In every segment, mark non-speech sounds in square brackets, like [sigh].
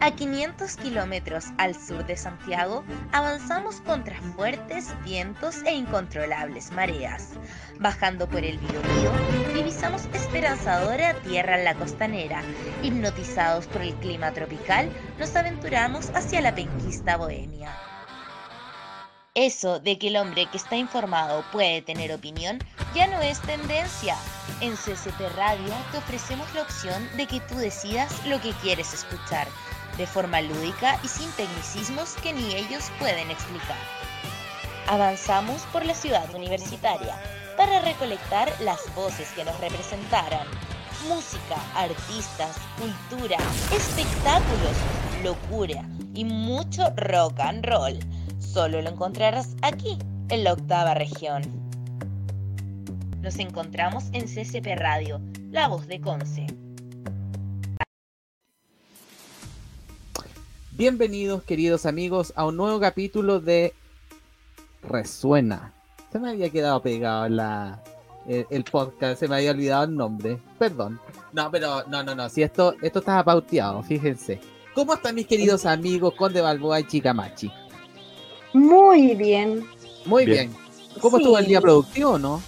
A 500 kilómetros al sur de Santiago, avanzamos contra fuertes vientos e incontrolables mareas. Bajando por el Biobío, divisamos esperanzadora tierra en la costanera. Hipnotizados por el clima tropical, nos aventuramos hacia la penquista bohemia. Eso de que el hombre que está informado puede tener opinión ya no es tendencia. En CCP Radio te ofrecemos la opción de que tú decidas lo que quieres escuchar, de forma lúdica y sin tecnicismos que ni ellos pueden explicar. Avanzamos por la ciudad universitaria para recolectar las voces que nos representaran. Música, artistas, cultura, espectáculos, locura y mucho rock and roll Solo lo encontrarás aquí, en la octava región. Nos encontramos en CCP Radio, la voz de Conce. Bienvenidos queridos amigos a un nuevo capítulo de Resuena. Se me había quedado pegado la, el, podcast, se me había olvidado el nombre. Perdón. No, pero no, no, no. Si esto, esto estaba pauteado, fíjense. ¿Cómo están mis queridos amigos Conde Balboa y Chicamachi? Muy bien. Muy bien. ¿Cómo estuvo el día productivo, no?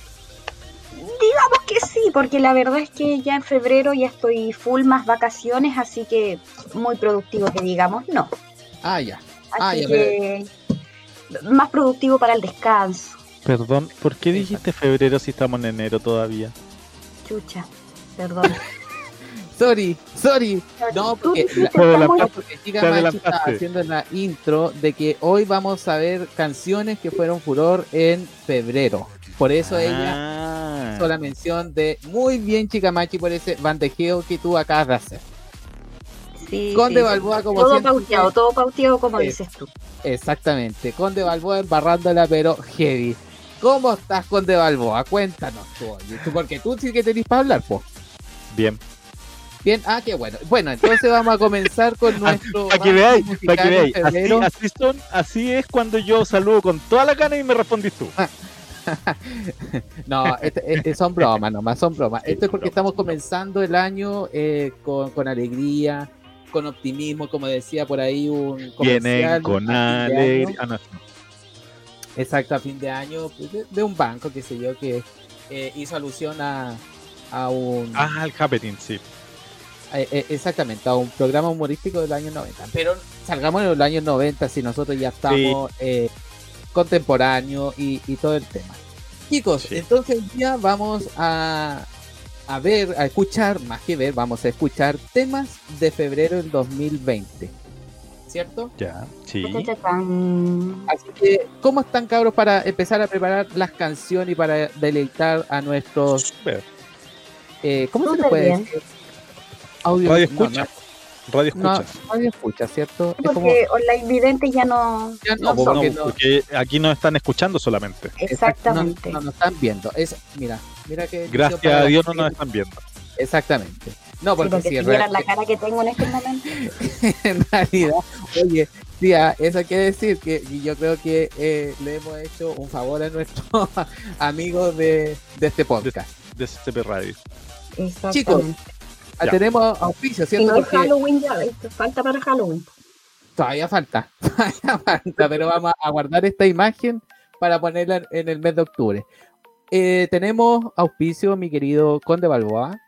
Digamos que sí, porque la verdad es que ya en febrero ya estoy full más vacaciones, así que muy productivo que digamos, no. Ah, ya. ah, ya, más productivo para el descanso. Perdón, ¿por qué dijiste febrero si estamos en enero todavía? Chucha, perdón. [laughs] Sorry, sorry. No, porque, la, chica está haciendo la intro de que hoy vamos a ver canciones que fueron furor en febrero. Por eso ella ah. Hizo la mención de muy bien, chica Machi, por ese bandejeo que tú acabas de hacer. Sí, Conde Balboa, como todo pauteado, todo pauteado, como dices tú. Exactamente. Conde Balboa embarrándola, pero heavy. ¿Cómo estás, Conde Balboa? Cuéntanos tú, porque tú sí que tenés para hablar, po. Bien. Bien, ah, qué bueno. Bueno, entonces vamos a comenzar con [laughs] nuestro. Para que veáis, para que veáis. Así, así, es cuando yo saludo con toda la gana y me respondís tú. [laughs] no, este, este, son bromas nomás, son bromas. Esto es porque estamos comenzando el año eh, con, alegría, con optimismo, como decía por ahí un Vienen con alegría. Ah, Exacto, a fin de año, pues, de, un banco, qué sé yo, que eh, hizo alusión a, a un... Ah, al happening, sí. Eh, eh, exactamente, a un programa humorístico del año 90. Pero salgamos en los años 90 si nosotros ya estamos eh, contemporáneos y, todo el tema. Chicos, entonces ya vamos a, a ver, a escuchar, más que ver, vamos a escuchar temas de febrero del 2020. ¿Cierto? Ya, sí. Así que, ¿cómo están cabros para empezar a preparar las canciones y para deleitar a nuestros... ¿Cómo se le puede decir? radio escucha. Radio escucha. radio escucha, ¿cierto? Porque online videntes ya no. Ya no, porque, aquí nos están escuchando solamente. Exactamente. No, nos están viendo. Es, mira, mira que. Gracias a Dios no nos están viendo. Exactamente. No, porque, si, la cara que tengo en este momento. [laughs] en realidad, oye, tía, eso quiere decir que yo creo que eh, le hemos hecho un favor a nuestros [laughs] amigos de, de este podcast. De, de CP Radio. Chicos, Ah, tenemos auspicio, ¿cierto? no es Halloween ya, falta para Halloween. Todavía falta, [laughs] todavía falta, pero vamos a guardar esta imagen para ponerla en el mes de octubre. Eh, tenemos auspicio, mi querido Conde Balboa.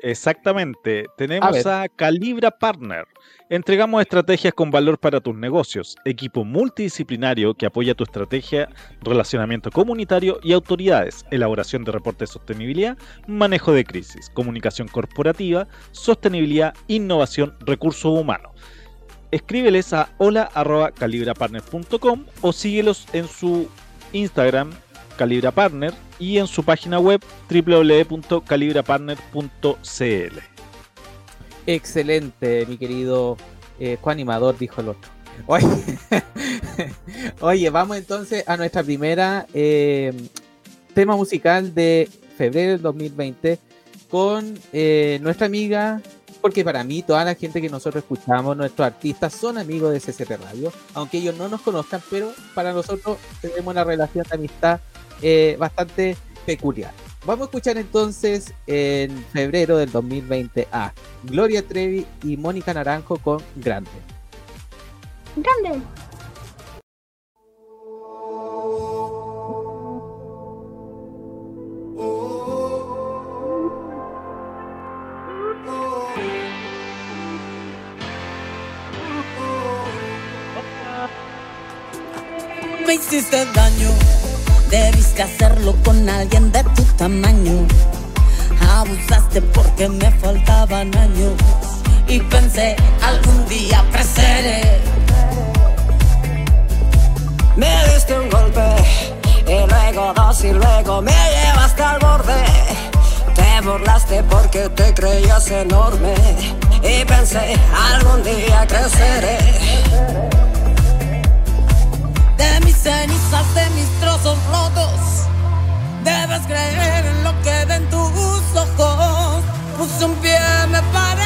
Exactamente, tenemos a Calibra Partner. Entregamos estrategias con valor para tus negocios, equipo multidisciplinario que apoya tu estrategia, relacionamiento comunitario y autoridades, elaboración de reportes de sostenibilidad, manejo de crisis, comunicación corporativa, sostenibilidad, innovación, recursos humanos. Escríbeles a hola.calibrapartner.com o síguelos en su Instagram calibrapartner y en su página web www.calibrapartner.cl. Excelente, mi querido eh, coanimador, dijo el otro. [laughs] Oye, vamos entonces a nuestra primera eh, tema musical de febrero del 2020 con eh, nuestra amiga, porque para mí toda la gente que nosotros escuchamos, nuestros artistas son amigos de CCP Radio, aunque ellos no nos conozcan, pero para nosotros tenemos una relación de amistad eh, bastante peculiar. Vamos a escuchar entonces en febrero del 2020 a Gloria Trevi y Mónica Naranjo con Grande. Grande. Me hiciste daño Debiste hacerlo con alguien de tu tamaño. Abusaste porque me faltaban años. Y pensé, algún día creceré. Me diste un golpe, y luego dos, y luego me llevaste al borde. Te burlaste porque te creías enorme. Y pensé, algún día creceré de mis cenizas, de mis trozos rotos. Debes creer en lo que ven tus ojos. Puse un pie, me paré.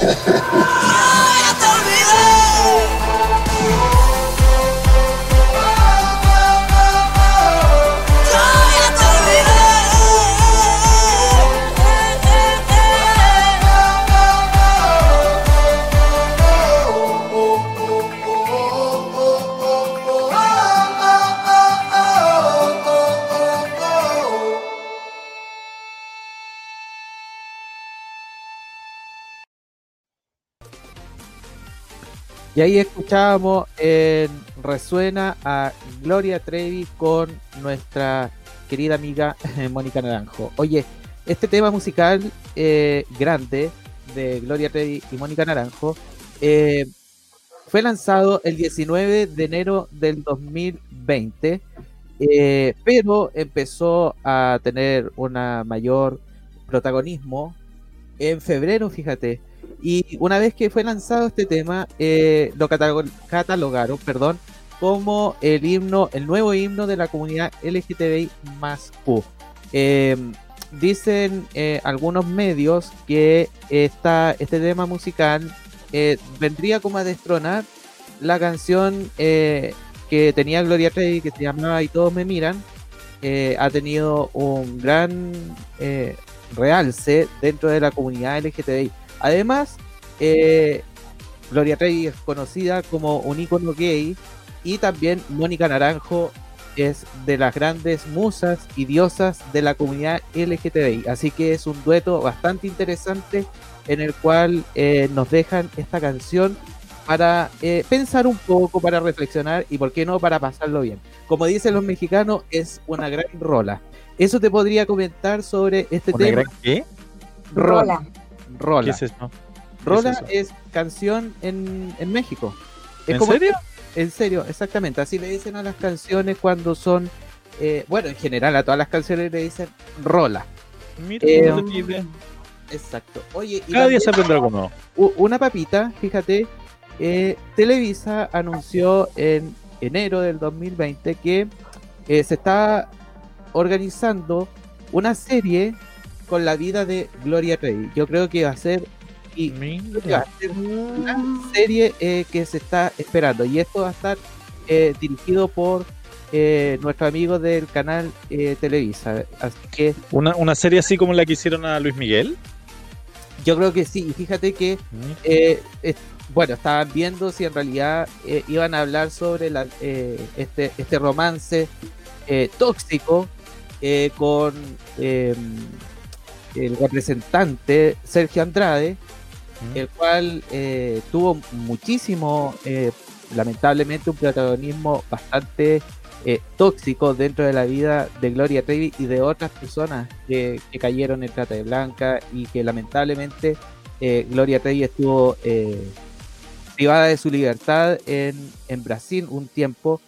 Ha ha ha! Y ahí escuchábamos en Resuena a Gloria Trevi con nuestra querida amiga Mónica Naranjo. Oye, este tema musical eh, grande de Gloria Trevi y Mónica Naranjo eh, fue lanzado el 19 de enero del 2020, eh, pero empezó a tener una mayor protagonismo en febrero, fíjate y una vez que fue lanzado este tema, eh, lo catalogaron, perdón, como el himno, el nuevo himno de la comunidad LGTBI más Q. Em, dicen eh, algunos medios que esta, este tema musical eh, vendría como a destronar la canción que tenía Gloria Trevi que se llamaba Y todos me miran. ha tenido un gran realce dentro de la comunidad LGTBI. Además, eh, Gloria Trevi es conocida como un ícono gay y también Mónica Naranjo es de las grandes musas y diosas de la comunidad LGTBI. Así que es un dueto bastante interesante en el cual eh, nos dejan esta canción para eh, pensar un poco, para reflexionar y, por qué no, para pasarlo bien. Como dicen los mexicanos, es una gran rola. Eso te podría comentar sobre este ¿Una tema. Gran qué? Rola. Rola. ¿Qué es eso? Rola es, canción en, en México. Es ¿En como- serio? En serio, exactamente. Así le dicen a las canciones cuando son. eh, bueno, en general a todas las canciones le dicen rola. Mira, Eh, idea. Exacto. Oye, y Cada día se aprende algo nuevo. Una papita, fíjate, eh, Televisa anunció en enero del 2020 que eh, se está organizando una serie con la vida de Gloria Trevi. Yo creo que va a ser y va a ser una serie eh, que se está esperando y esto va a estar eh, dirigido por eh, nuestro amigo del canal Televisa. Así que Una, una serie así como la que hicieron a Luis Miguel. yo creo que sí. Y fíjate que es- bueno, estaban viendo si en realidad iban a hablar sobre la, este, este romance tóxico con eh, el representante Sergio Andrade, Mm. el cual eh, tuvo muchísimo, eh, lamentablemente, un protagonismo bastante eh, tóxico dentro de la vida de Gloria Trevi y de otras personas que, que cayeron en trata de blanca y que lamentablemente eh, Gloria Trevi estuvo privada de su libertad en, en Brasil un tiempo,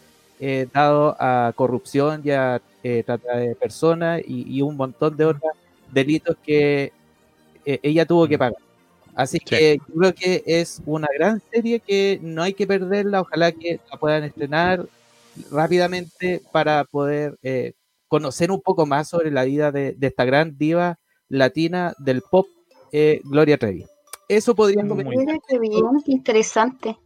dado a corrupción y a trata de personas y, y un montón de otros delitos que eh, ella tuvo que pagar. Así Sí. que yo creo que es una gran serie que no hay que perderla, ojalá que la puedan estrenar rápidamente para poder eh, conocer un poco más sobre la vida de, de esta gran diva latina del pop, eh, Gloria Trevi. Eso podrían Muy comentar. Interesante.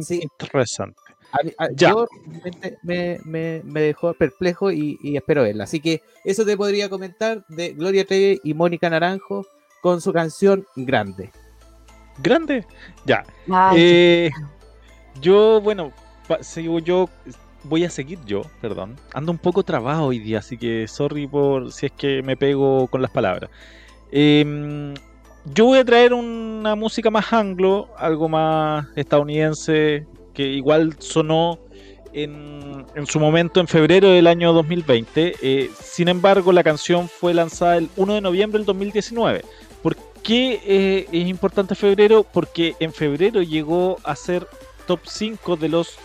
Sí, Interesante. A mí- a- Ya. yo realmente me, me- me dejó perplejo y, y espero verla. Así que eso te podría comentar de Gloria Trevi y Mónica Naranjo con su canción Grande. Grande. Ya. Eh, yo, bueno, pa- sigo yo. Voy a seguir yo, perdón. Ando un poco trabado hoy día, así que sorry por si es que me pego con las palabras. Em, yo voy a traer una música más anglo, algo más estadounidense, que igual sonó en, en su momento en febrero del año 2020. Eh, sin embargo, la canción fue lanzada el 1 de noviembre del 2019. ¿Por qué eh, es importante febrero? Porque en febrero llegó a ser top 5 de los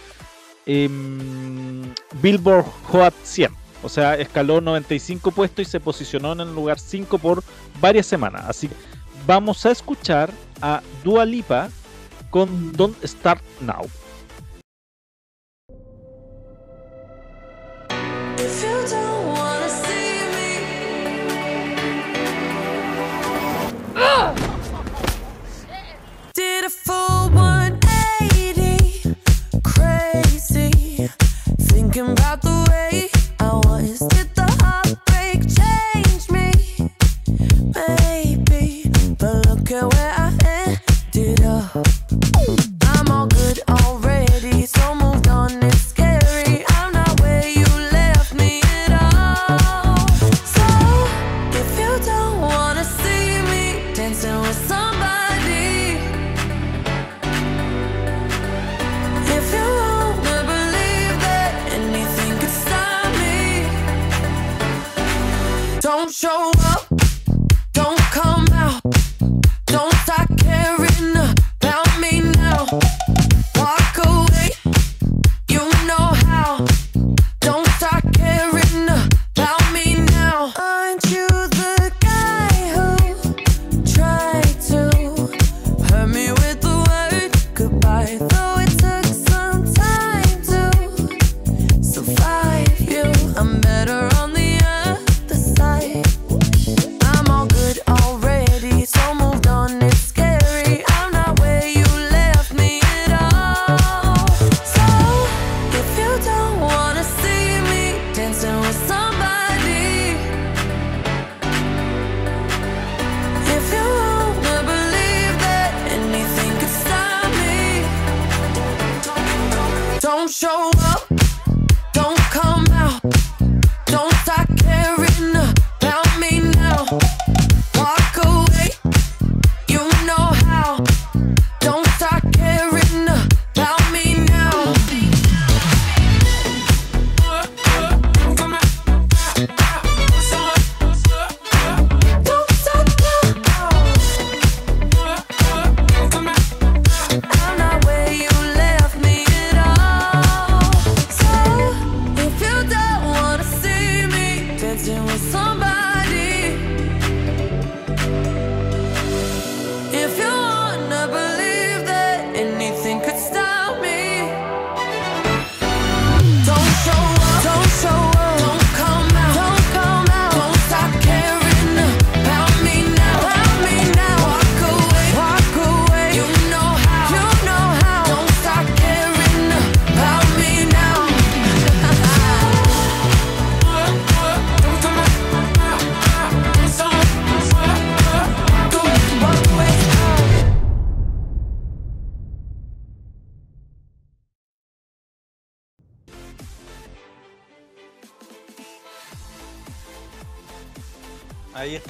em, Billboard Hot 100. O sea, escaló 95 puestos y se posicionó en el lugar 5 por varias semanas. Así que vamos a escuchar a Dua Lipa con Don't Start Now. beautiful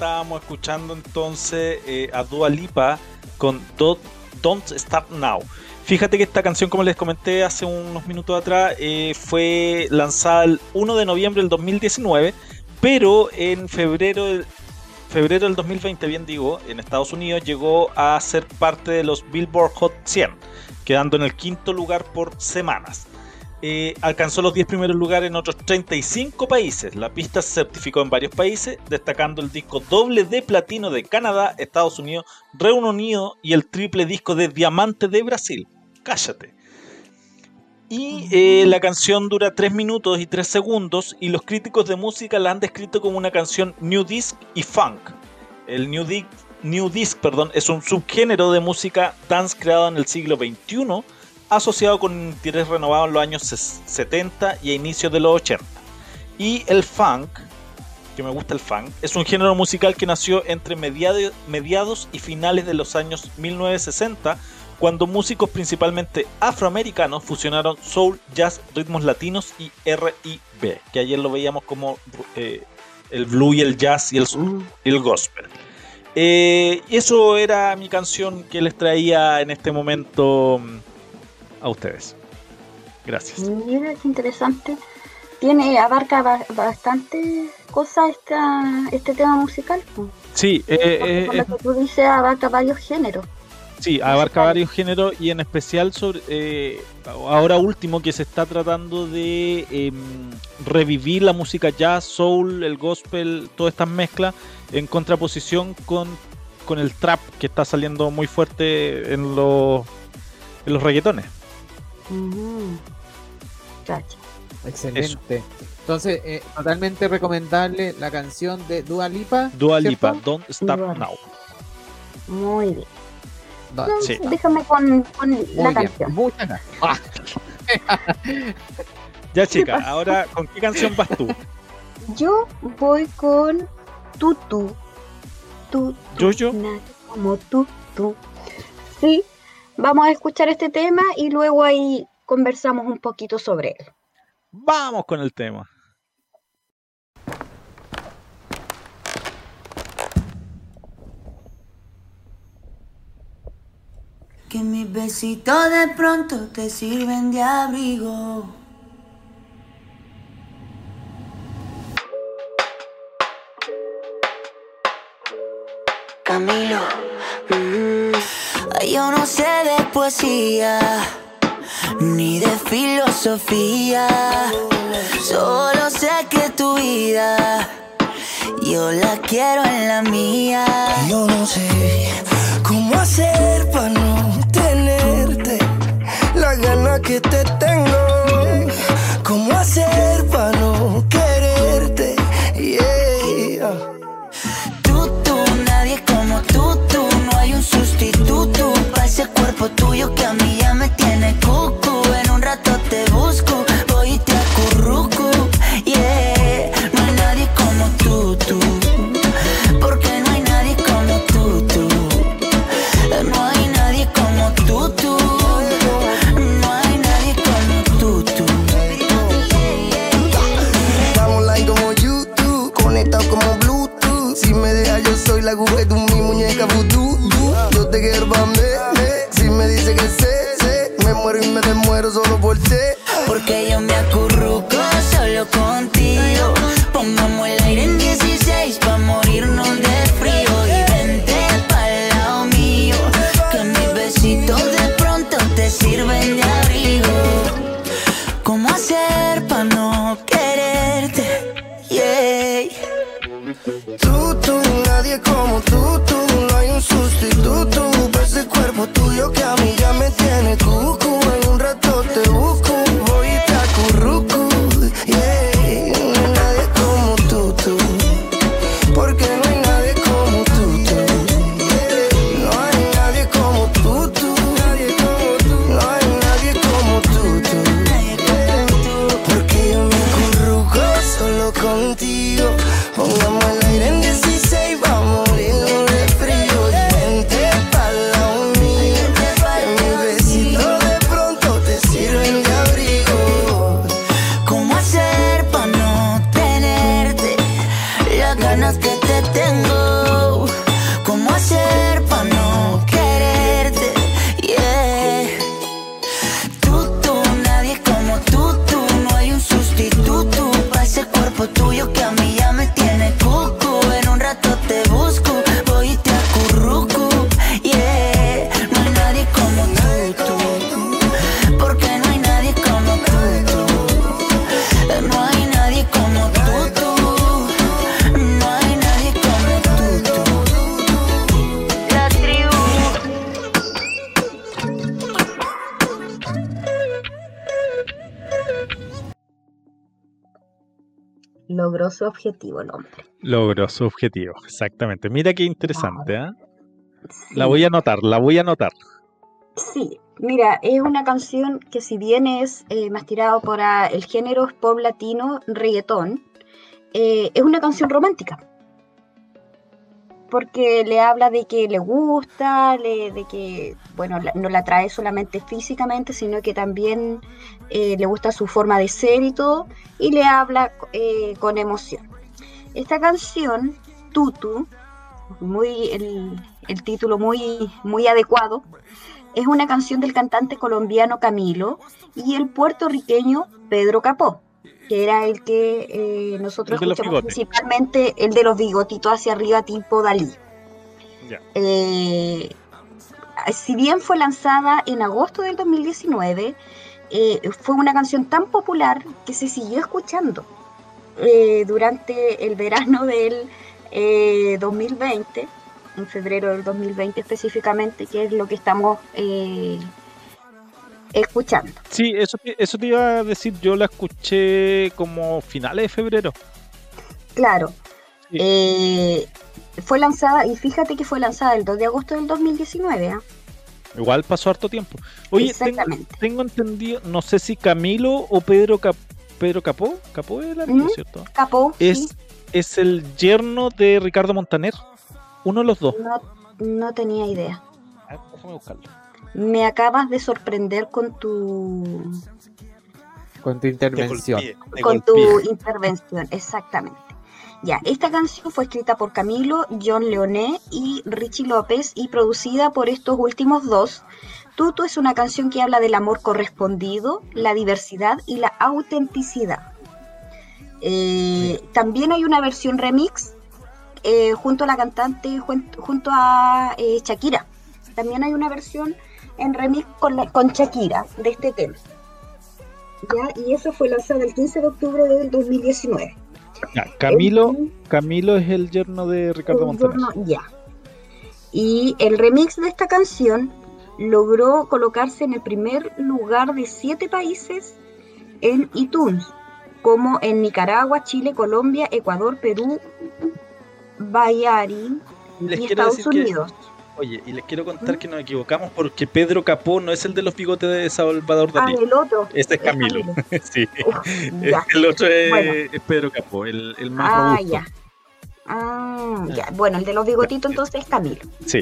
estábamos escuchando entonces eh, a Dua Lipa con Don't, Start Now. Fíjate que esta canción, como les comenté hace unos minutos atrás, eh, fue lanzada el 1 de noviembre del 2019, pero en febrero del, febrero del 2020, bien digo, en Estados Unidos llegó a ser parte de los Billboard Hot 100, quedando en el quinto lugar por semanas. Eh, alcanzó los 10 primeros lugares en otros 35 países. La pista se certificó en varios países, destacando el disco doble de platino de Canadá, Estados Unidos, Reino Unido y el triple disco de diamante de Brasil. Cállate. Y eh, la canción dura 3 minutos y 3 segundos y los críticos de música la han descrito como una canción new disc y funk. El new disc, new disc perdón, es un subgénero de música dance creado en el siglo XXI asociado con interés renovado en los años 70 y a inicios de los 80. Y el funk, que me gusta el funk, es un género musical que nació entre mediados y finales de los años 1960, cuando músicos principalmente afroamericanos fusionaron soul, jazz, ritmos latinos y R&B, que ayer lo veíamos como eh, el blue y el jazz y el, el gospel. Eh, eso era mi canción que les traía en este momento a ustedes. Gracias. Mira, qué interesante. Tiene, abarca bastante cosas esta, este tema musical. Sí, eh, eh, lo que tú dices, abarca varios géneros. Sí, abarca varios géneros y en especial sobre eh, ahora último que se está tratando de em, revivir la música jazz, soul, el gospel, todas estas mezclas en contraposición con, con el trap que está saliendo muy fuerte en los, en los reggaetones. Excelente. Entonces, eh, totalmente recomendable la canción de Dua Lipa. Dua Lipa, Don't Stop Now. Muy bien. Déjame con, la canción. Muchas gracias. ya, chica, ahora, ¿con qué canción vas tú? Yo voy con Tutu. Tutu. ¿Yo, yo? Como Tutu. Sí, Vamos a escuchar este tema y luego ahí conversamos un poquito sobre él. Vamos con el tema. Que mis besitos de pronto te sirven de abrigo. Camilo. Mm. Yo no sé de poesía ni de filosofía. Solo sé que tu vida yo la quiero en la mía. Yo no sé cómo hacer para no tenerte la gana que te tengo. Cómo hacer para ese cuerpo tuyo que a mí ya me tiene cucu. En un rato te busco, voy y te acurruco. Yeah, no hay nadie como tú, tú. Porque no hay nadie como tú, tú. No hay nadie como tú, tú. No hay nadie como tú, tú. Estamos online como YouTube, conectado como Bluetooth. Si me dejas, yo soy la Google de mi Logró su objetivo el hombre. Logró su objetivo, exactamente. Mira qué interesante, ¿ah? La voy a anotar, la voy a anotar. Sí, mira, es una canción que si bien es eh, más tirado por el género pop latino, reggaetón, eh, es una canción romántica. Porque le habla de que le gusta, le- de que, bueno, no la atrae solamente físicamente, sino que también eh, le gusta su forma de ser y todo, y le habla eh, con emoción. Esta canción, Tutu, muy el, el título muy, muy adecuado, es una canción del cantante colombiano Camilo y el puertorriqueño Pedro Capó, que era el que eh, nosotros El escuchamos principalmente, el de los bigotitos hacia arriba tipo Dalí. Eh, si bien fue lanzada en agosto del 2019, eh, fue una canción tan popular que se siguió escuchando durante el verano del eh, 2020, en febrero del 2020 específicamente, que es lo que estamos escuchando. Sí, eso, te- eso te iba a decir, yo la escuché como finales de febrero. Claro. Sí. eh, fue lanzada, y fíjate que fue lanzada el 2 de agosto del 2019. ¿ah? Igual pasó harto tiempo. Oye, tengo, Exactamente. tengo entendido, no sé si Camilo o Pedro Cap- Pedro Capó, Capó es el apellido, Ujú. ¿cierto? Capó, Es, sí, es el yerno de Ricardo Montaner. Uno de los dos. no, no tenía idea. Déjame buscarlo. Me acabas de sorprender con tu Con tu intervención. con tu intervención, exactamente. Ya, esta canción fue escrita por Camilo, John Leoné y Richie López y producida por estos últimos dos. Tutu es una canción que habla del amor correspondido, la diversidad y la autenticidad. Eh, también hay una versión remix eh, junto a la cantante, jun- junto a eh, Shakira. También hay una versión en remix con, la- con Shakira de este tema. Ya, y eso fue lanzado el 15 de octubre del 2019. Ya, Camilo, El- Camilo es el yerno de Ricardo Montaner. Ya. Y el remix de esta canción logró colocarse en el primer lugar de siete países en iTunes, como en Nicaragua, Chile, Colombia, Ecuador, Perú, Les y Estados que- Unidos. Oye, y les quiero contar que nos equivocamos porque Pedro Capó no es el de los bigotes de Salvador Ah, Dalí. el otro. Este es Camilo. [laughs] Sí. Uf. El otro es, Bueno. es Pedro Capó, el, el más Ah, robusto. ya. Ah, ya. Bueno, el de los bigotitos entonces es Camilo. Sí.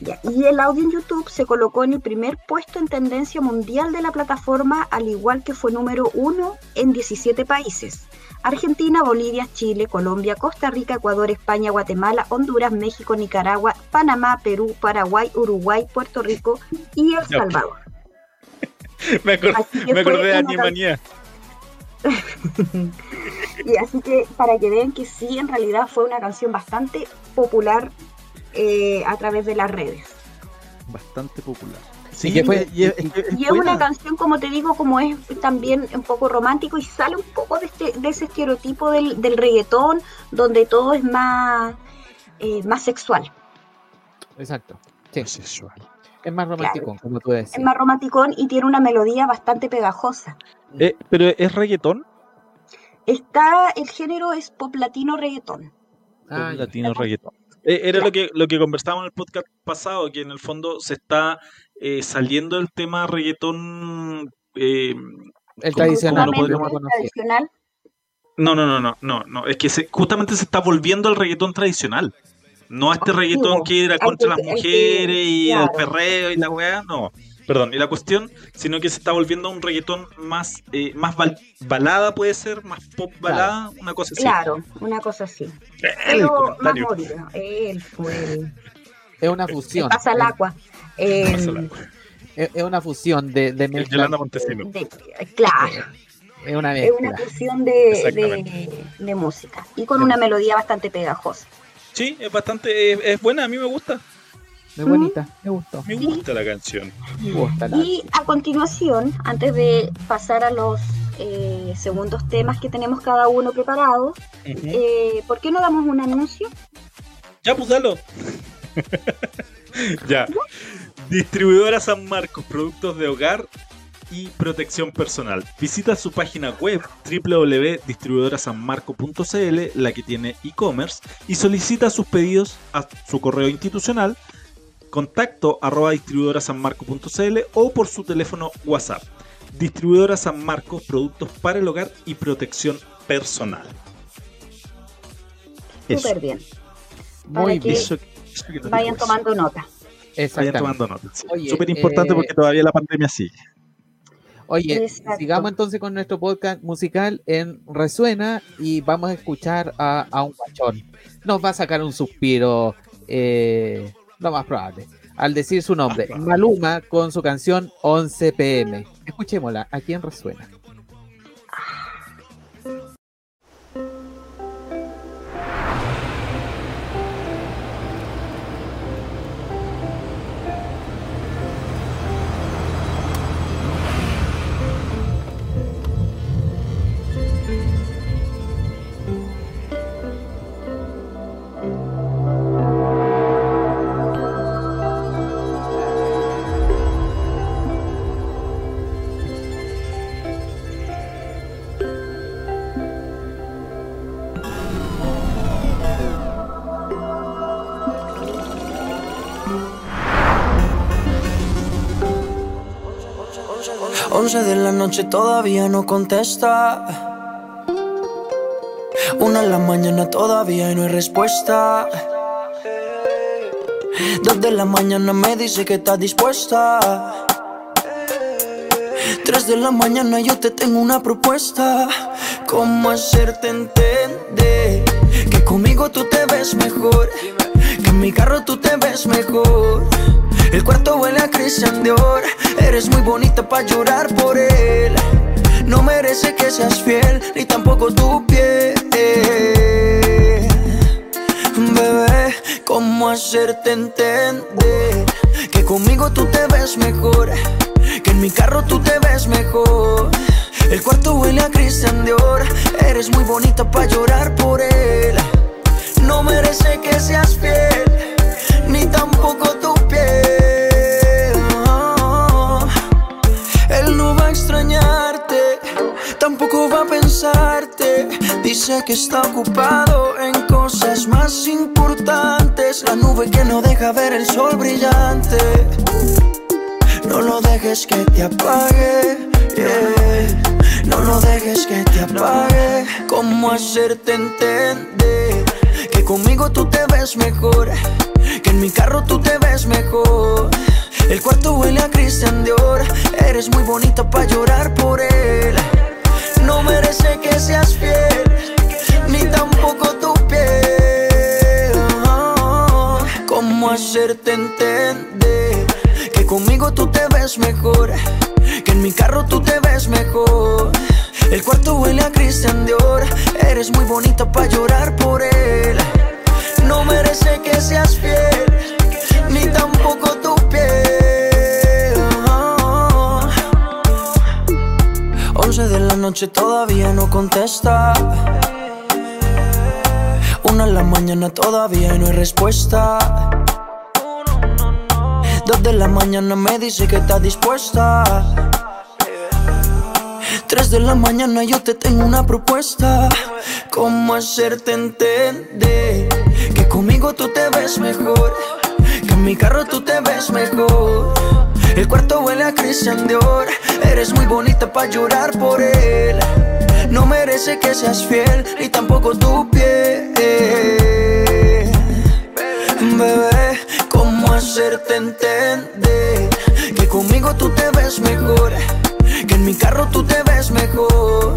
Ya, Y el audio en YouTube se colocó en el primer puesto en tendencia mundial de la plataforma, al igual que fue número uno en 17 países. Argentina, Bolivia, Chile, Colombia, Costa Rica, Ecuador, España, Guatemala, Honduras, México, Nicaragua, Panamá, Perú, Paraguay, Uruguay, Puerto Rico y El. Salvador. [laughs] Me, acordé de Animanía. [laughs] Y así que para que vean que sí, en realidad fue una canción bastante popular eh, a través de las redes. Bastante popular. Sí, y, fue, y, es una canción, como te digo, como es también un poco romántico y sale un poco de, este, de ese estereotipo del, del reggaetón, donde todo es más, eh, más sexual. Exacto. Sí. Sexual. Es más romántico, como tú decías. Es más romántico y tiene una melodía bastante pegajosa. Eh, ¿Pero es reggaetón? Está, el género es pop latino reggaetón. Ah, pop latino reggaetón. Eh, era lo que, lo que conversábamos en el podcast pasado, que en el fondo se está eh, saliendo el tema reggaetón. Eh, el tradicional, tradicional. No, no, no, no, no, no. Es que justamente se está volviendo al reggaetón tradicional. No a este reggaetón que era contra las mujeres y el perreo y la weá, no. Perdón, y la cuestión, sino que se está volviendo un reggaetón más, eh, más balada, puede ser, más pop balada, una cosa así. Claro, una cosa así. Pero más él fue Es una fusión. pasa el agua. Es, una fusión de, de claro. Es una, es una fusión de, de, música y con una melodía bastante pegajosa. Sí, es bastante, es, buena, a mí me gusta. Es bonita, me gustó. Me gusta la canción. Y a continuación, antes de pasar a los eh, segundos temas que tenemos cada uno preparado, eh, ¿por qué no damos un anuncio? Ya, pues dalo. [laughs] ya. Distribuidora San Marcos, productos de hogar y protección personal. Visita su página web www.distribuidorasanmarco.cl, la que tiene e-commerce, y solicita sus pedidos a su correo institucional contacto arroba distribuidorasanmarco.cl o por su teléfono WhatsApp. Distribuidora San Marcos, productos para el hogar y protección personal. Súper bien. Muy bien. vayan tomando nota. Vayan tomando nota. Súper importante eh, porque todavía la pandemia sigue. Oye, sigamos entonces con nuestro podcast musical en Resuena y vamos a escuchar a, un guachón. Nos va a sacar un suspiro, eh, lo más probable, al decir su nombre, Maluma con su canción 11 pm. Escuchémosla aquí en Resuena. De la noche todavía no contesta. Una en la mañana todavía no hay respuesta. Dos de la mañana me dice que está dispuesta. Tres de la mañana yo te tengo una propuesta. ¿Cómo hacerte entender que conmigo tú te ves mejor? Que en mi carro tú te ves mejor. El cuarto huele a Christian Dior. Eres muy bonita para llorar por él. No merece que seas fiel, ni tampoco tu piel. Bebé, ¿cómo hacerte entender? Que conmigo tú te ves mejor. Que en mi carro tú te ves mejor. El cuarto huele a Christian Dior. Eres muy bonita para llorar por él. No merece que seas fiel, ni tampoco tu piel. Tampoco va a pensarte. Dice que está ocupado en cosas más importantes. La nube que no deja ver el sol brillante. No lo dejes que te apague. No lo dejes que te apague. ¿Cómo hacerte entender que conmigo tú te ves mejor? Que en mi carro tú te ves mejor. El cuarto huele a Christian Dior. Eres muy bonita para llorar por él no merece que seas fiel, ni tampoco tu piel. ¿Cómo hacerte entender que conmigo tú te ves mejor? Que en mi carro tú te ves mejor. El cuarto huele a Christian Dior. Eres muy bonita para llorar por él. No merece que seas fiel, ni tampoco tu piel. Noche todavía no contesta. Una en la mañana todavía no hay respuesta. Dos de la mañana me dice que está dispuesta. Tres de la mañana yo te tengo una propuesta. ¿Cómo hacerte entender que conmigo tú te ves mejor? Que en mi carro tú te ves mejor. El cuarto huele a Christian Dior. Eres muy bonita para llorar por él. No merece que seas fiel, ni tampoco tu piel. Bebé, ¿cómo hacerte entender que conmigo tú te ves mejor? Que en mi carro tú te ves mejor.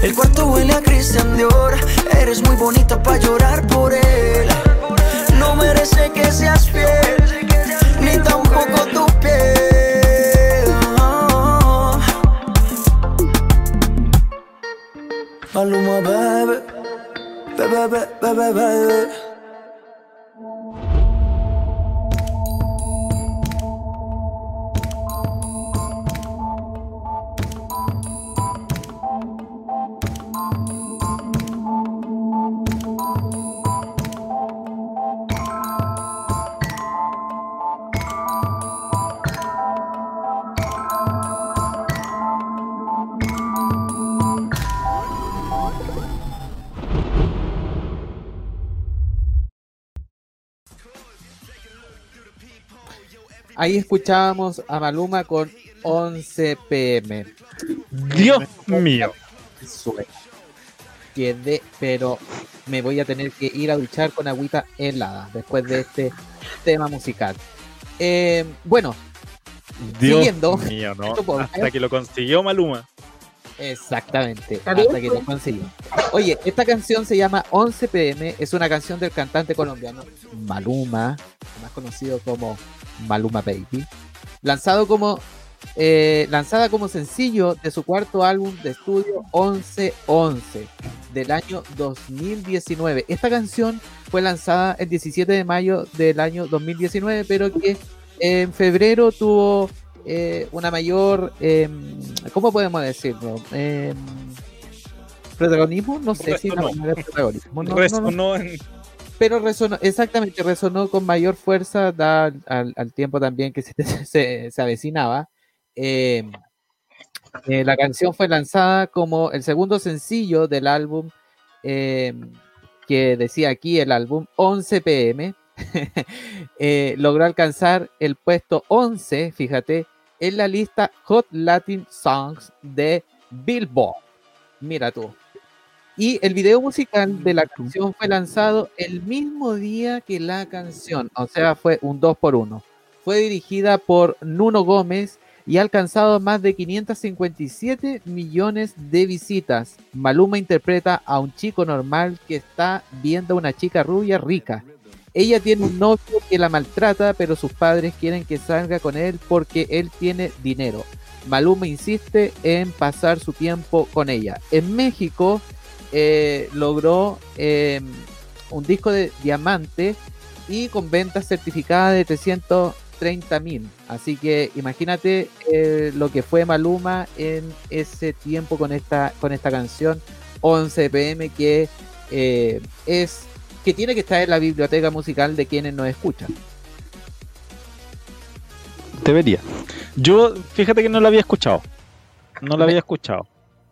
El cuarto huele a Christian Dior. Eres muy bonita para llorar por él. No merece que seas fiel, ni tampoco tu piel. Maluma, baby. Baby, baby, baby. Ahí escuchábamos a Maluma con 11 pm. Dios mío. Entiende, pero me voy a tener que ir a duchar con agüita helada después de este tema musical. Eh, bueno, Dios siguiendo, mío, ¿no? Hasta que lo consiguió Maluma. Exactamente, hasta que lo consiguió. Oye, esta canción se llama 11 pm, es una canción del cantante colombiano Maluma, más conocido como Maluma Baby, lanzado como eh, lanzada como sencillo de su cuarto álbum de estudio 1111 del año 2019. Esta canción fue lanzada el 17 de mayo del año 2019, pero que en febrero tuvo eh, una mayor, em, ¿cómo podemos decirlo? Em, protagonismo, no sé si una protagonismo. No, pero resonó, exactamente, resonó con mayor fuerza al, tiempo también que se, [laughs] se, avecinaba. Em, eh, la canción fue lanzada como el segundo sencillo del álbum que decía aquí el álbum 11 pm. [laughs] Eh, logró alcanzar el puesto 11, fíjate, en la lista Hot Latin Songs de Billboard. Mira tú. Y el video musical de la canción fue lanzado el mismo día que la canción, o sea, fue un 2 por 1 Fue dirigida por Nuno Gómez y ha alcanzado más de 557 millones de visitas. Maluma interpreta a un chico normal que está viendo a una chica rubia rica. Ella tiene un novio que la maltrata, pero sus padres quieren que salga con él porque él tiene dinero. Maluma insiste en pasar su tiempo con ella. En México, eh, logró em, un disco de diamante y con ventas certificadas de 330 mil. Así que imagínate eh, lo que fue Maluma en ese tiempo con esta, con esta canción 11 pm que eh, es que tiene que estar en la biblioteca musical de quienes nos escuchan. Debería. Yo, fíjate que no la había escuchado. No la había escuchado.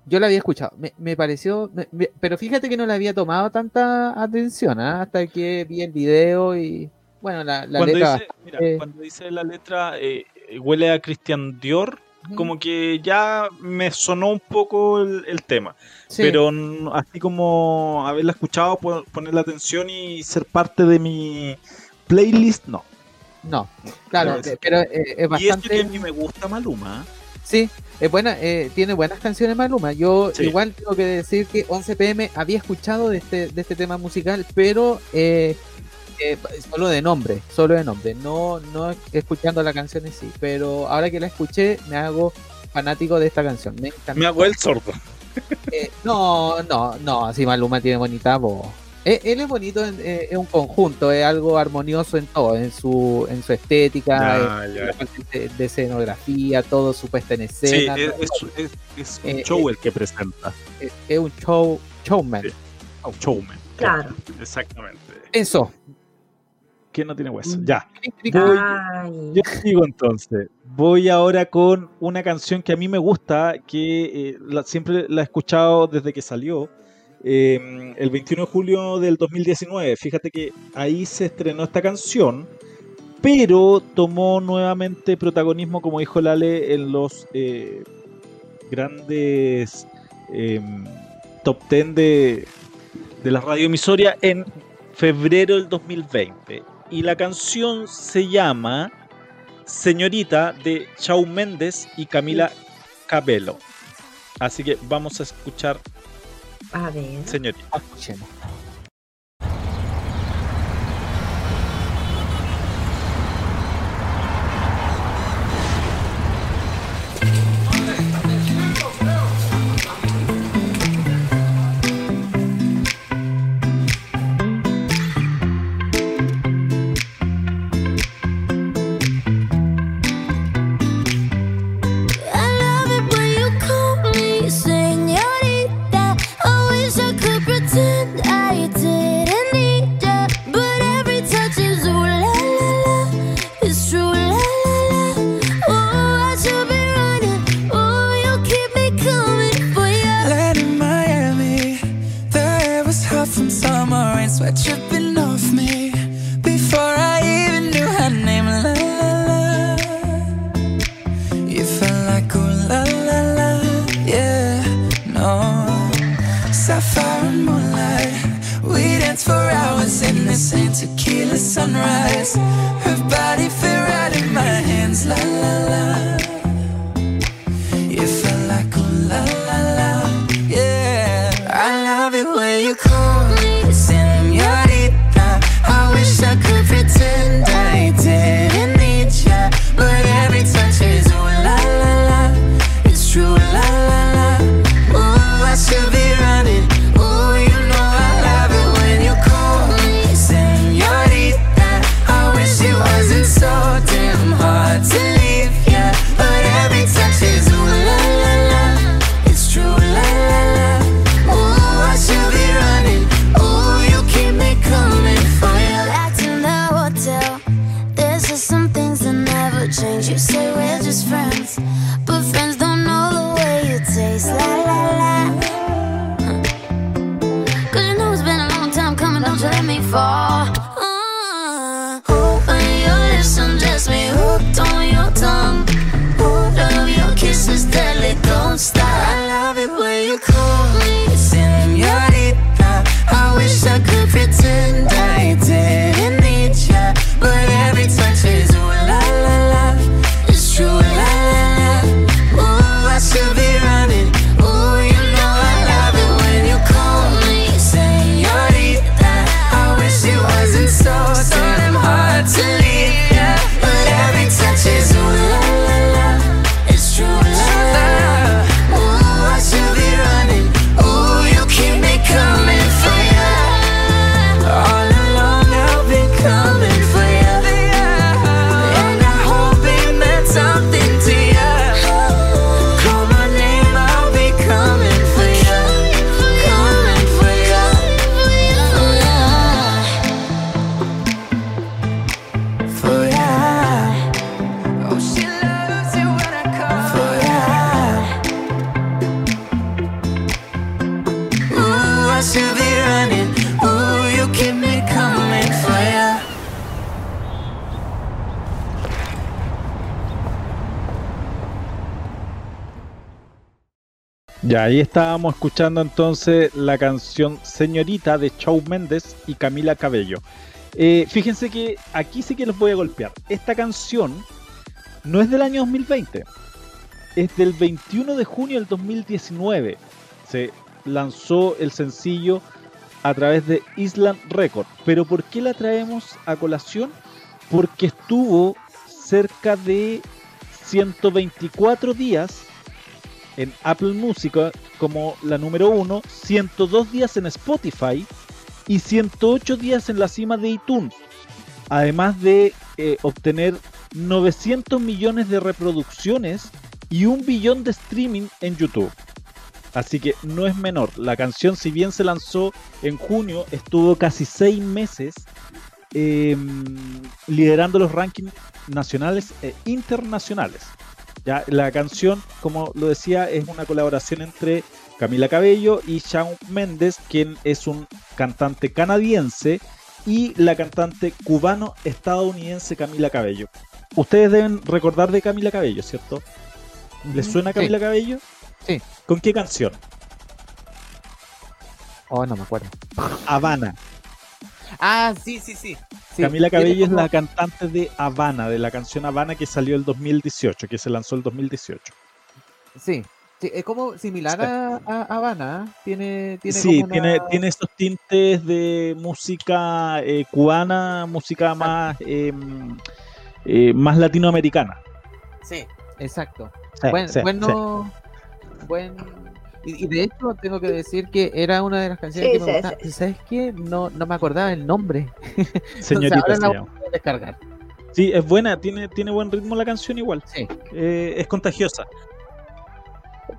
Yo la había escuchado, me, pareció, pero fíjate que no le había tomado tanta atención ¿ah? hasta que vi el video y bueno, la, letra... Dice, mira, cuando dice la letra eh, huele a Christian Dior, como que ya me sonó un poco el, tema, pero así como haberla escuchado, poner la atención y ser parte de mi playlist, no. No, claro, pero, eh, es bastante... Y es que a mí me gusta Maluma. Sí, es buena, eh, tiene buenas canciones Maluma. Yo igual tengo que decir que 11 pm había escuchado de este, de este tema musical, pero eh, eh, solo de nombre, solo de nombre, no, no escuchando la canción en sí. Pero ahora que la escuché, me hago fanático de esta canción. Me, hago el sordo. no, no, no, así Maluma tiene bonita voz. Eh, él es bonito, eh, es un conjunto, es algo armonioso en todo, en su, en su estética, De, escenografía, todo su puesta en escena. Sí, es, un show el que presenta. Es, un show, showman. Un showman. Claro. Exactamente. Eso. Que no tiene hueso. Ya. yo sigo entonces. Voy ahora con una canción que a mí me gusta, que siempre la he escuchado desde que salió Em, el 21 de julio del 2019. Fíjate que ahí se estrenó esta canción, pero tomó nuevamente protagonismo, como dijo Lale, en los eh, grandes em, top 10 de, de la radioemisoria en febrero del 2020. Y la canción se llama Señorita de Chau Méndez y Camila Cabello. Así que vamos a escuchar a ver. Señorita. Escuchemos. Ahí estábamos escuchando entonces la canción Señorita de Shawn Méndez y Camila Cabello. Eh, fíjense que aquí sí que los voy a golpear. Esta canción no es del año 2020, es del 21 de junio del 2019. Se lanzó el sencillo a través de Island Record. Pero ¿por qué la traemos a colación? Porque estuvo cerca de 124 días en Apple Music como la número uno, 102 días en Spotify, y 108 días en la cima de iTunes, además de eh, obtener 900 millones de reproducciones y un billón de streaming en YouTube. Así que no es menor. La canción, si bien se lanzó en junio, estuvo casi seis meses em, liderando los rankings nacionales e internacionales. Ya, la canción, como lo decía, es una colaboración entre Camila Cabello y Shawn Mendes, quien es un cantante canadiense, y la cantante cubano-estadounidense Camila Cabello. Ustedes deben recordar de Camila Cabello, ¿cierto? ¿Les suena Camila Cabello? Sí. ¿Con qué canción? Oh, no me acuerdo. Habana. Ah, sí, sí, sí. Camila Cabello es la cantante de Habana, de la canción Habana que salió el 2018, que se lanzó el 2018. Sí, es como similar a, Habana. ¿eh? Tiene, tiene sí, tiene, tiene estos tintes de música eh, cubana, música más, em, eh, más latinoamericana. Sí, exacto. bueno, buen y, de hecho tengo que decir que era una de las canciones que me gustaba. ¿Sabes qué? No, no me acordaba el nombre. [laughs] Señorita ahora la voy a descargar. Sí, es buena, tiene, tiene buen ritmo la canción igual. Sí. Eh, es contagiosa.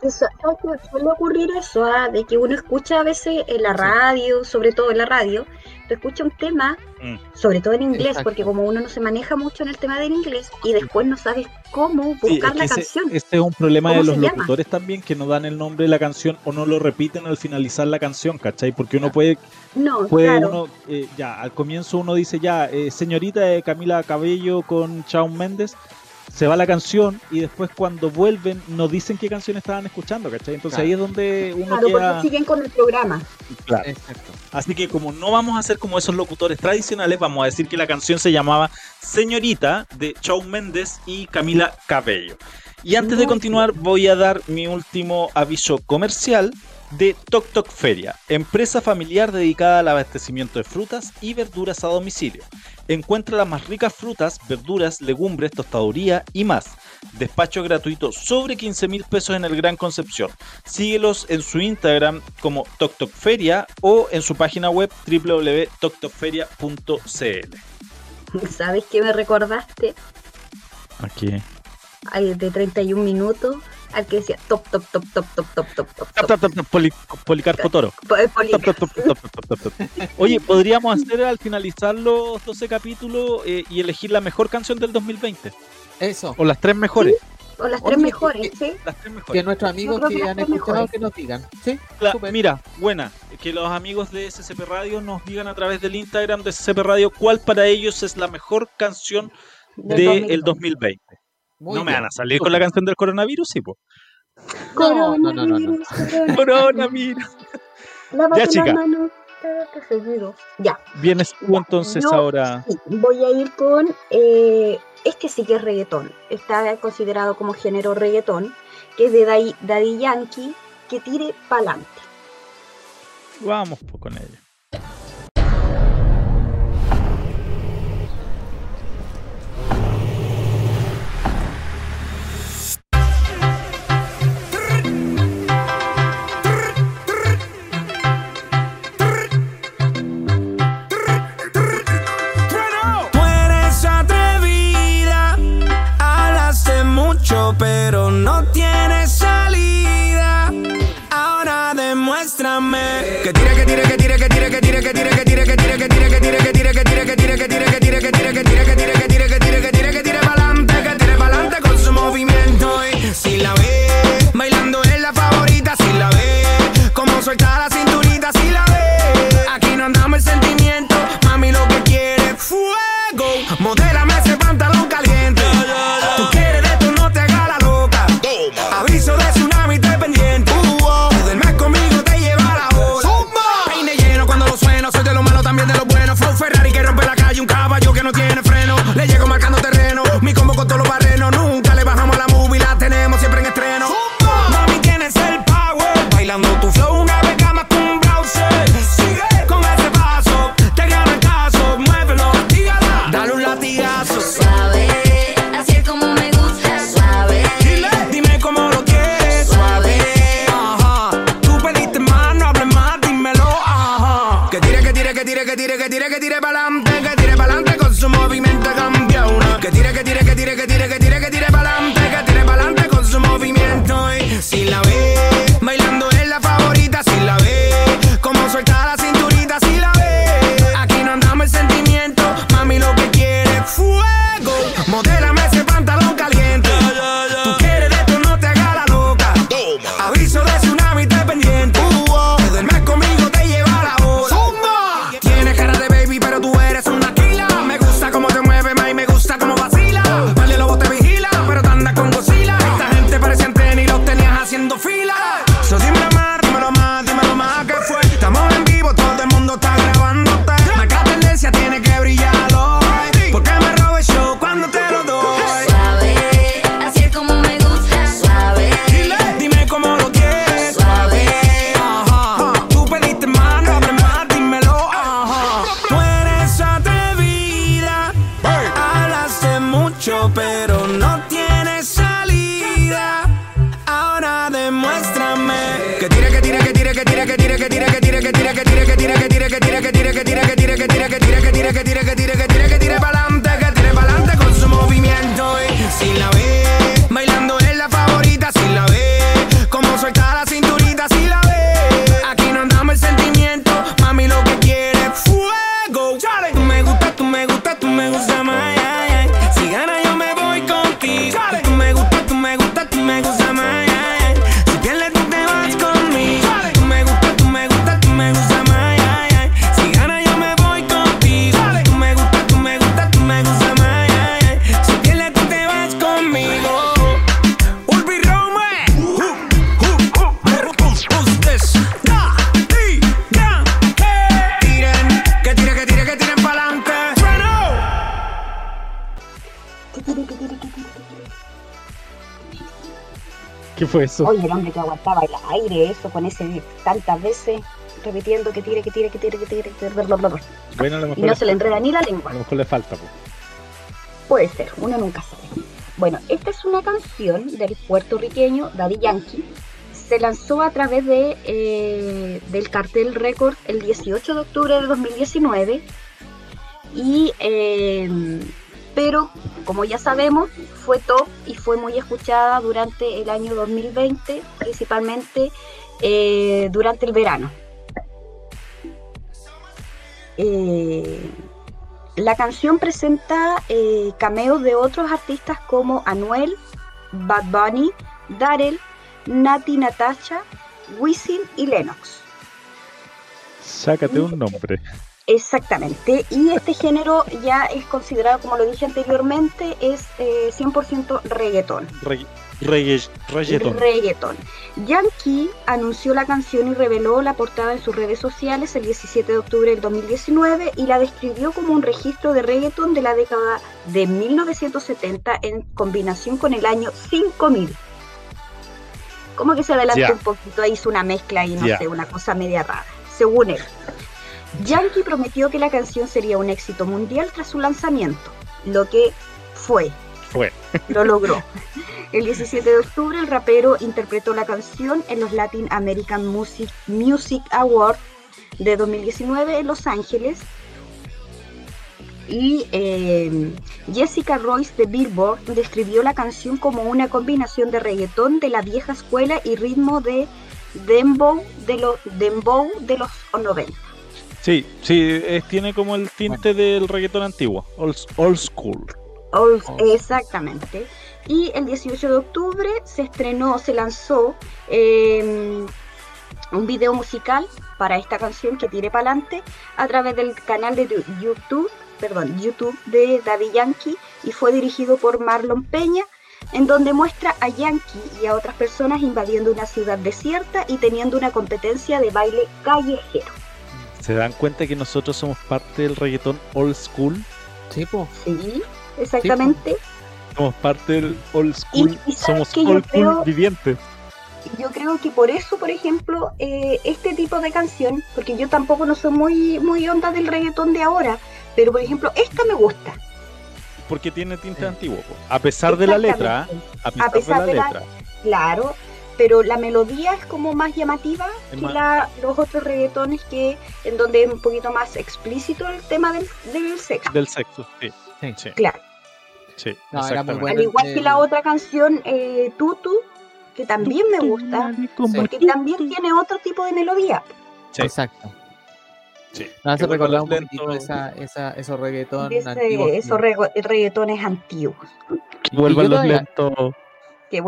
Suele ocurrir eso, ¿ah? de que uno escucha a veces en la radio, sobre todo en la radio, tú escuchas un tema, mm. sobre todo en inglés, porque como uno no se maneja mucho en el tema del inglés y después no sabes cómo buscar la canción. Este es un problema de los locutores también, que no dan el nombre de la canción o no lo repiten al finalizar la canción, ¿cachai? Porque uno puede, no, puede uno, eh, ya, al comienzo uno dice ya, eh, señorita de Camila Cabello con Shawn Méndez, se va la canción y después cuando vuelven nos dicen qué canción estaban escuchando, ¿cachai? Entonces ahí es donde uno claro, porque siguen con el programa. Claro. Exacto. Así que como no vamos a hacer como esos locutores tradicionales, vamos a decir que la canción se llamaba Señorita de Shawn Méndez y Camila Cabello. Y antes de continuar voy a dar mi último aviso comercial de Tok Tok Feria, empresa familiar dedicada al abastecimiento de frutas y verduras a domicilio. Encuentra las más ricas frutas, verduras, legumbres, tostaduría y más. Despacho gratuito sobre 15 mil pesos en el Gran Concepción. Síguelos en su Instagram como Feria o en su página web www.toktokferia.cl. [laughs] ¿Sabes qué me recordaste? Aquí. De 31 minutos al que decía top, top, top, top, top, top, top, top. Top, top, top, top, Policarpo Toro. Policarpo. Oye, podríamos hacer al finalizar los 12 capítulos eh, y elegir la mejor canción del 2020. Eso. O las tres mejores. O las tres mejores, eh, ¿sí? Eh, las tres mejores. Que nuestros amigos que, han escuchado que nos digan. ¿Sí? Mira, buena. Que los amigos de SCP Radio nos digan a través del Instagram de SCP Radio cuál para ellos es la mejor canción del 2020 no me van a salir con la canción del coronavirus, sí, pues. No, no, no, no, Coronavirus. ya, chica. Ya. Vienes tú entonces ahora. voy a ir con. Eh, este sí que es reggaetón. Está considerado como género reggaetón, que es de Daddy, Yankee, que tire pa'lante. Vamos con ella. Que tira, que tira, que tira, que tira, que tira, que tira, que tira, que tira, que tira, que tira, que tira, que tira, tú me gustas más. Fue eso? Oye, el hombre que aguantaba el aire, eso con ese tantas veces repitiendo que tire, que tire, que tire, que tire, que tire, bla, bla, bla. Bueno, a lo Y mejor, no le, se le enreda ni la a lengua. lo mejor le falta. po. Puede ser, uno nunca sabe. Bueno, esta es una canción del puertorriqueño Daddy Yankee. Se lanzó a través de, eh, del cartel Record el 18 de octubre de 2019. Y, eh, pero, como ya sabemos, fue top y fue muy escuchada durante el año 2020, principalmente eh, durante el verano. Eh, la canción presenta eh, cameos de otros artistas como Anuel, Bad Bunny, Darel, Nati Natasha, Wisin y Lennox. Sácate un nombre. Exactamente, y este género ya es considerado, como lo dije anteriormente, es eh, 100% reggaetón. Regga- regga- reggaetón. Reggaetón. Yankee anunció la canción y reveló la portada en sus redes sociales el 17 de octubre del 2019 y la describió como un registro de reggaetón de la década de 1970 en combinación con el año 5000. Como que se adelantó un poquito, hizo una mezcla y no sé, una cosa media rara, según él. Yankee prometió que la canción sería un éxito mundial tras su lanzamiento, lo que fue Fue. [laughs] lo logró. El 17 de octubre el rapero interpretó la canción en los Latin American Music, Music Awards de 2019 en Los Ángeles. Y eh, Jessica Royce de Billboard describió la canción como una combinación de reggaetón de la vieja escuela y ritmo de dembow de los, dembow de los 90. Sí, sí, es- tiene como el tinte del reggaetón antiguo. Old, old school. Old- Exactamente. Y el 18 de octubre se estrenó, se lanzó eh, un video musical para esta canción que tire para adelante a través del canal de tu- YouTube, perdón, YouTube de Daddy Yankee y fue dirigido por Marlon Peña, en donde muestra a Yankee y a otras personas invadiendo una ciudad desierta y teniendo una competencia de baile callejero. ¿Se dan cuenta que nosotros somos parte del reggaetón old school? Sí, po. Sí, exactamente. Somos parte del old school. y ¿sabes somos old school creo- vivientes. yo creo que por eso, por ejemplo, eh, este tipo de canción, porque yo tampoco no soy muy, muy onda del reggaetón de ahora, pero por ejemplo, esta me gusta. Porque tiene tinte antiguo. po. A pesar de la letra, Exactamente. a pesar, pesar de de la la- letra. Claro, pero la melodía es como más llamativa que los otros reggaetones que en donde es un poquito más explícito el tema del, sexo. Del sexo, sí. sí. Claro. Sí, Al igual que la otra canción, eh, Tutu, que también me gusta, porque también tiene otro tipo de melodía. Exacto. Sí. Me hace recordar un poquito esa, esa, esos reggaetones antiguos. Esos reggaetones antiguos. Vuelvan los lentos. Que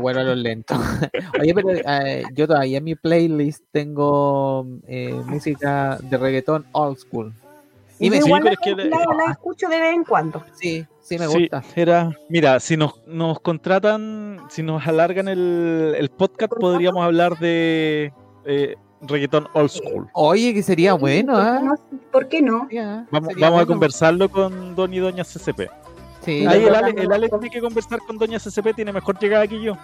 vuelvan los lentos. Oye, pero eh, yo todavía en mi playlist tengo eh, música de reggaetón old school. Y me igual la, que la, escucho de vez en cuando. Sí, sí me gusta. era, mira, si nos, nos contratan, si nos alargan el, el podcast, podríamos hablar de eh, reggaetón old school. Oye, que sería bueno, ¿ah? ¿Por qué no? vamos, a conversarlo con Don y Doña CCP. Sí, Ahí el Ale, el tiene que conversar con Doña CCP, tiene mejor llegada que yo.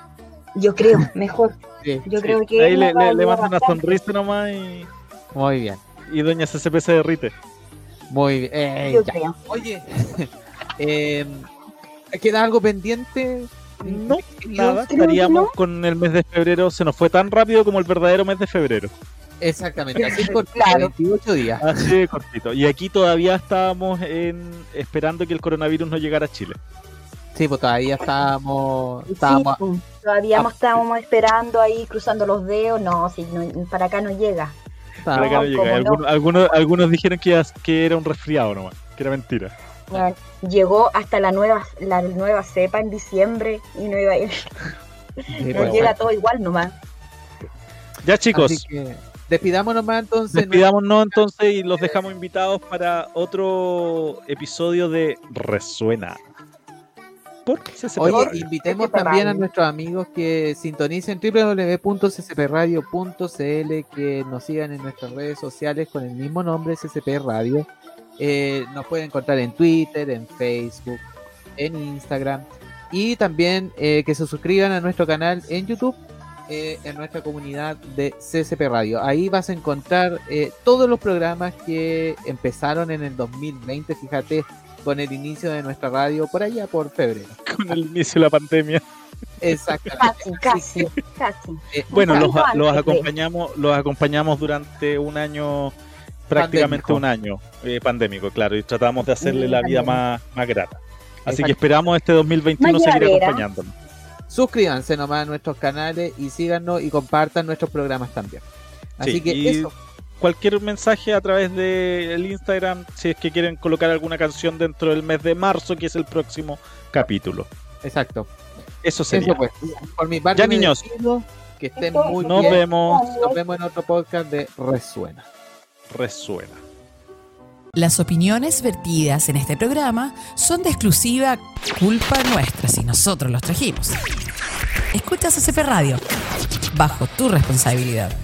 Yo creo, [laughs] mejor. Yo creo que. Ahí le, le, mando una sonrisa nomás y. Muy bien. Y Doña CCP se derrite. Muy bien. Eh, Oye, [laughs] eh, ¿queda algo pendiente? No, nada. Estaríamos con el mes de febrero. Se nos fue tan rápido como el verdadero mes de febrero. Exactamente, así [laughs] cortito, claro. 28 días. Así cortito. Y aquí todavía estábamos en, esperando que el coronavirus no llegara a Chile. Sí, pues todavía estábamos... estábamos pues, todavía estábamos esperando ahí, cruzando los dedos. No, si para acá no llega. Para acá no llega. Algunos, algunos, dijeron que, que era un resfriado nomás, que era mentira llegó hasta la nueva, la nueva cepa en diciembre y no iba a ir. [laughs] no llega todo igual nomás. Ya chicos. Despidámonos más entonces. Despidámonos entonces y los dejamos invitados para otro episodio de Resuena. Oye, invitemos también a nuestros amigos que sintonicen www.ccpradio.cl, que nos sigan en nuestras redes sociales con el mismo nombre, CCP Radio eh, nos pueden encontrar en Twitter, en Facebook, en Instagram y también eh, que se suscriban a nuestro canal en YouTube, eh, en nuestra comunidad de CCP Radio. Ahí vas a encontrar todos los programas que empezaron en el 2020, fíjate, con el inicio de nuestra radio por allá por febrero. [laughs] Con el inicio de la pandemia. Exactamente. [laughs] Casi, casi, bueno, los, los, acompañamos, los acompañamos durante un año prácticamente un año eh, pandémico, claro, y tratamos de hacerle la vida más, más grata. Así que esperamos este 2021 seguir acompañándonos. Suscríbanse nomás a nuestros canales y síganos y compartan nuestros programas también. Así que eso. Cualquier mensaje a través del Instagram, si es que quieren colocar alguna canción dentro del mes de marzo, que es el próximo capítulo. Exacto. Eso sería. pues. Por mi parte, ya niños. que estén muy Nos vemos. Nos vemos en otro podcast de Resuena resuena. Las opiniones vertidas en este programa son de exclusiva culpa nuestra si nosotros los trajimos. Escuchas CCP Radio, bajo tu responsabilidad.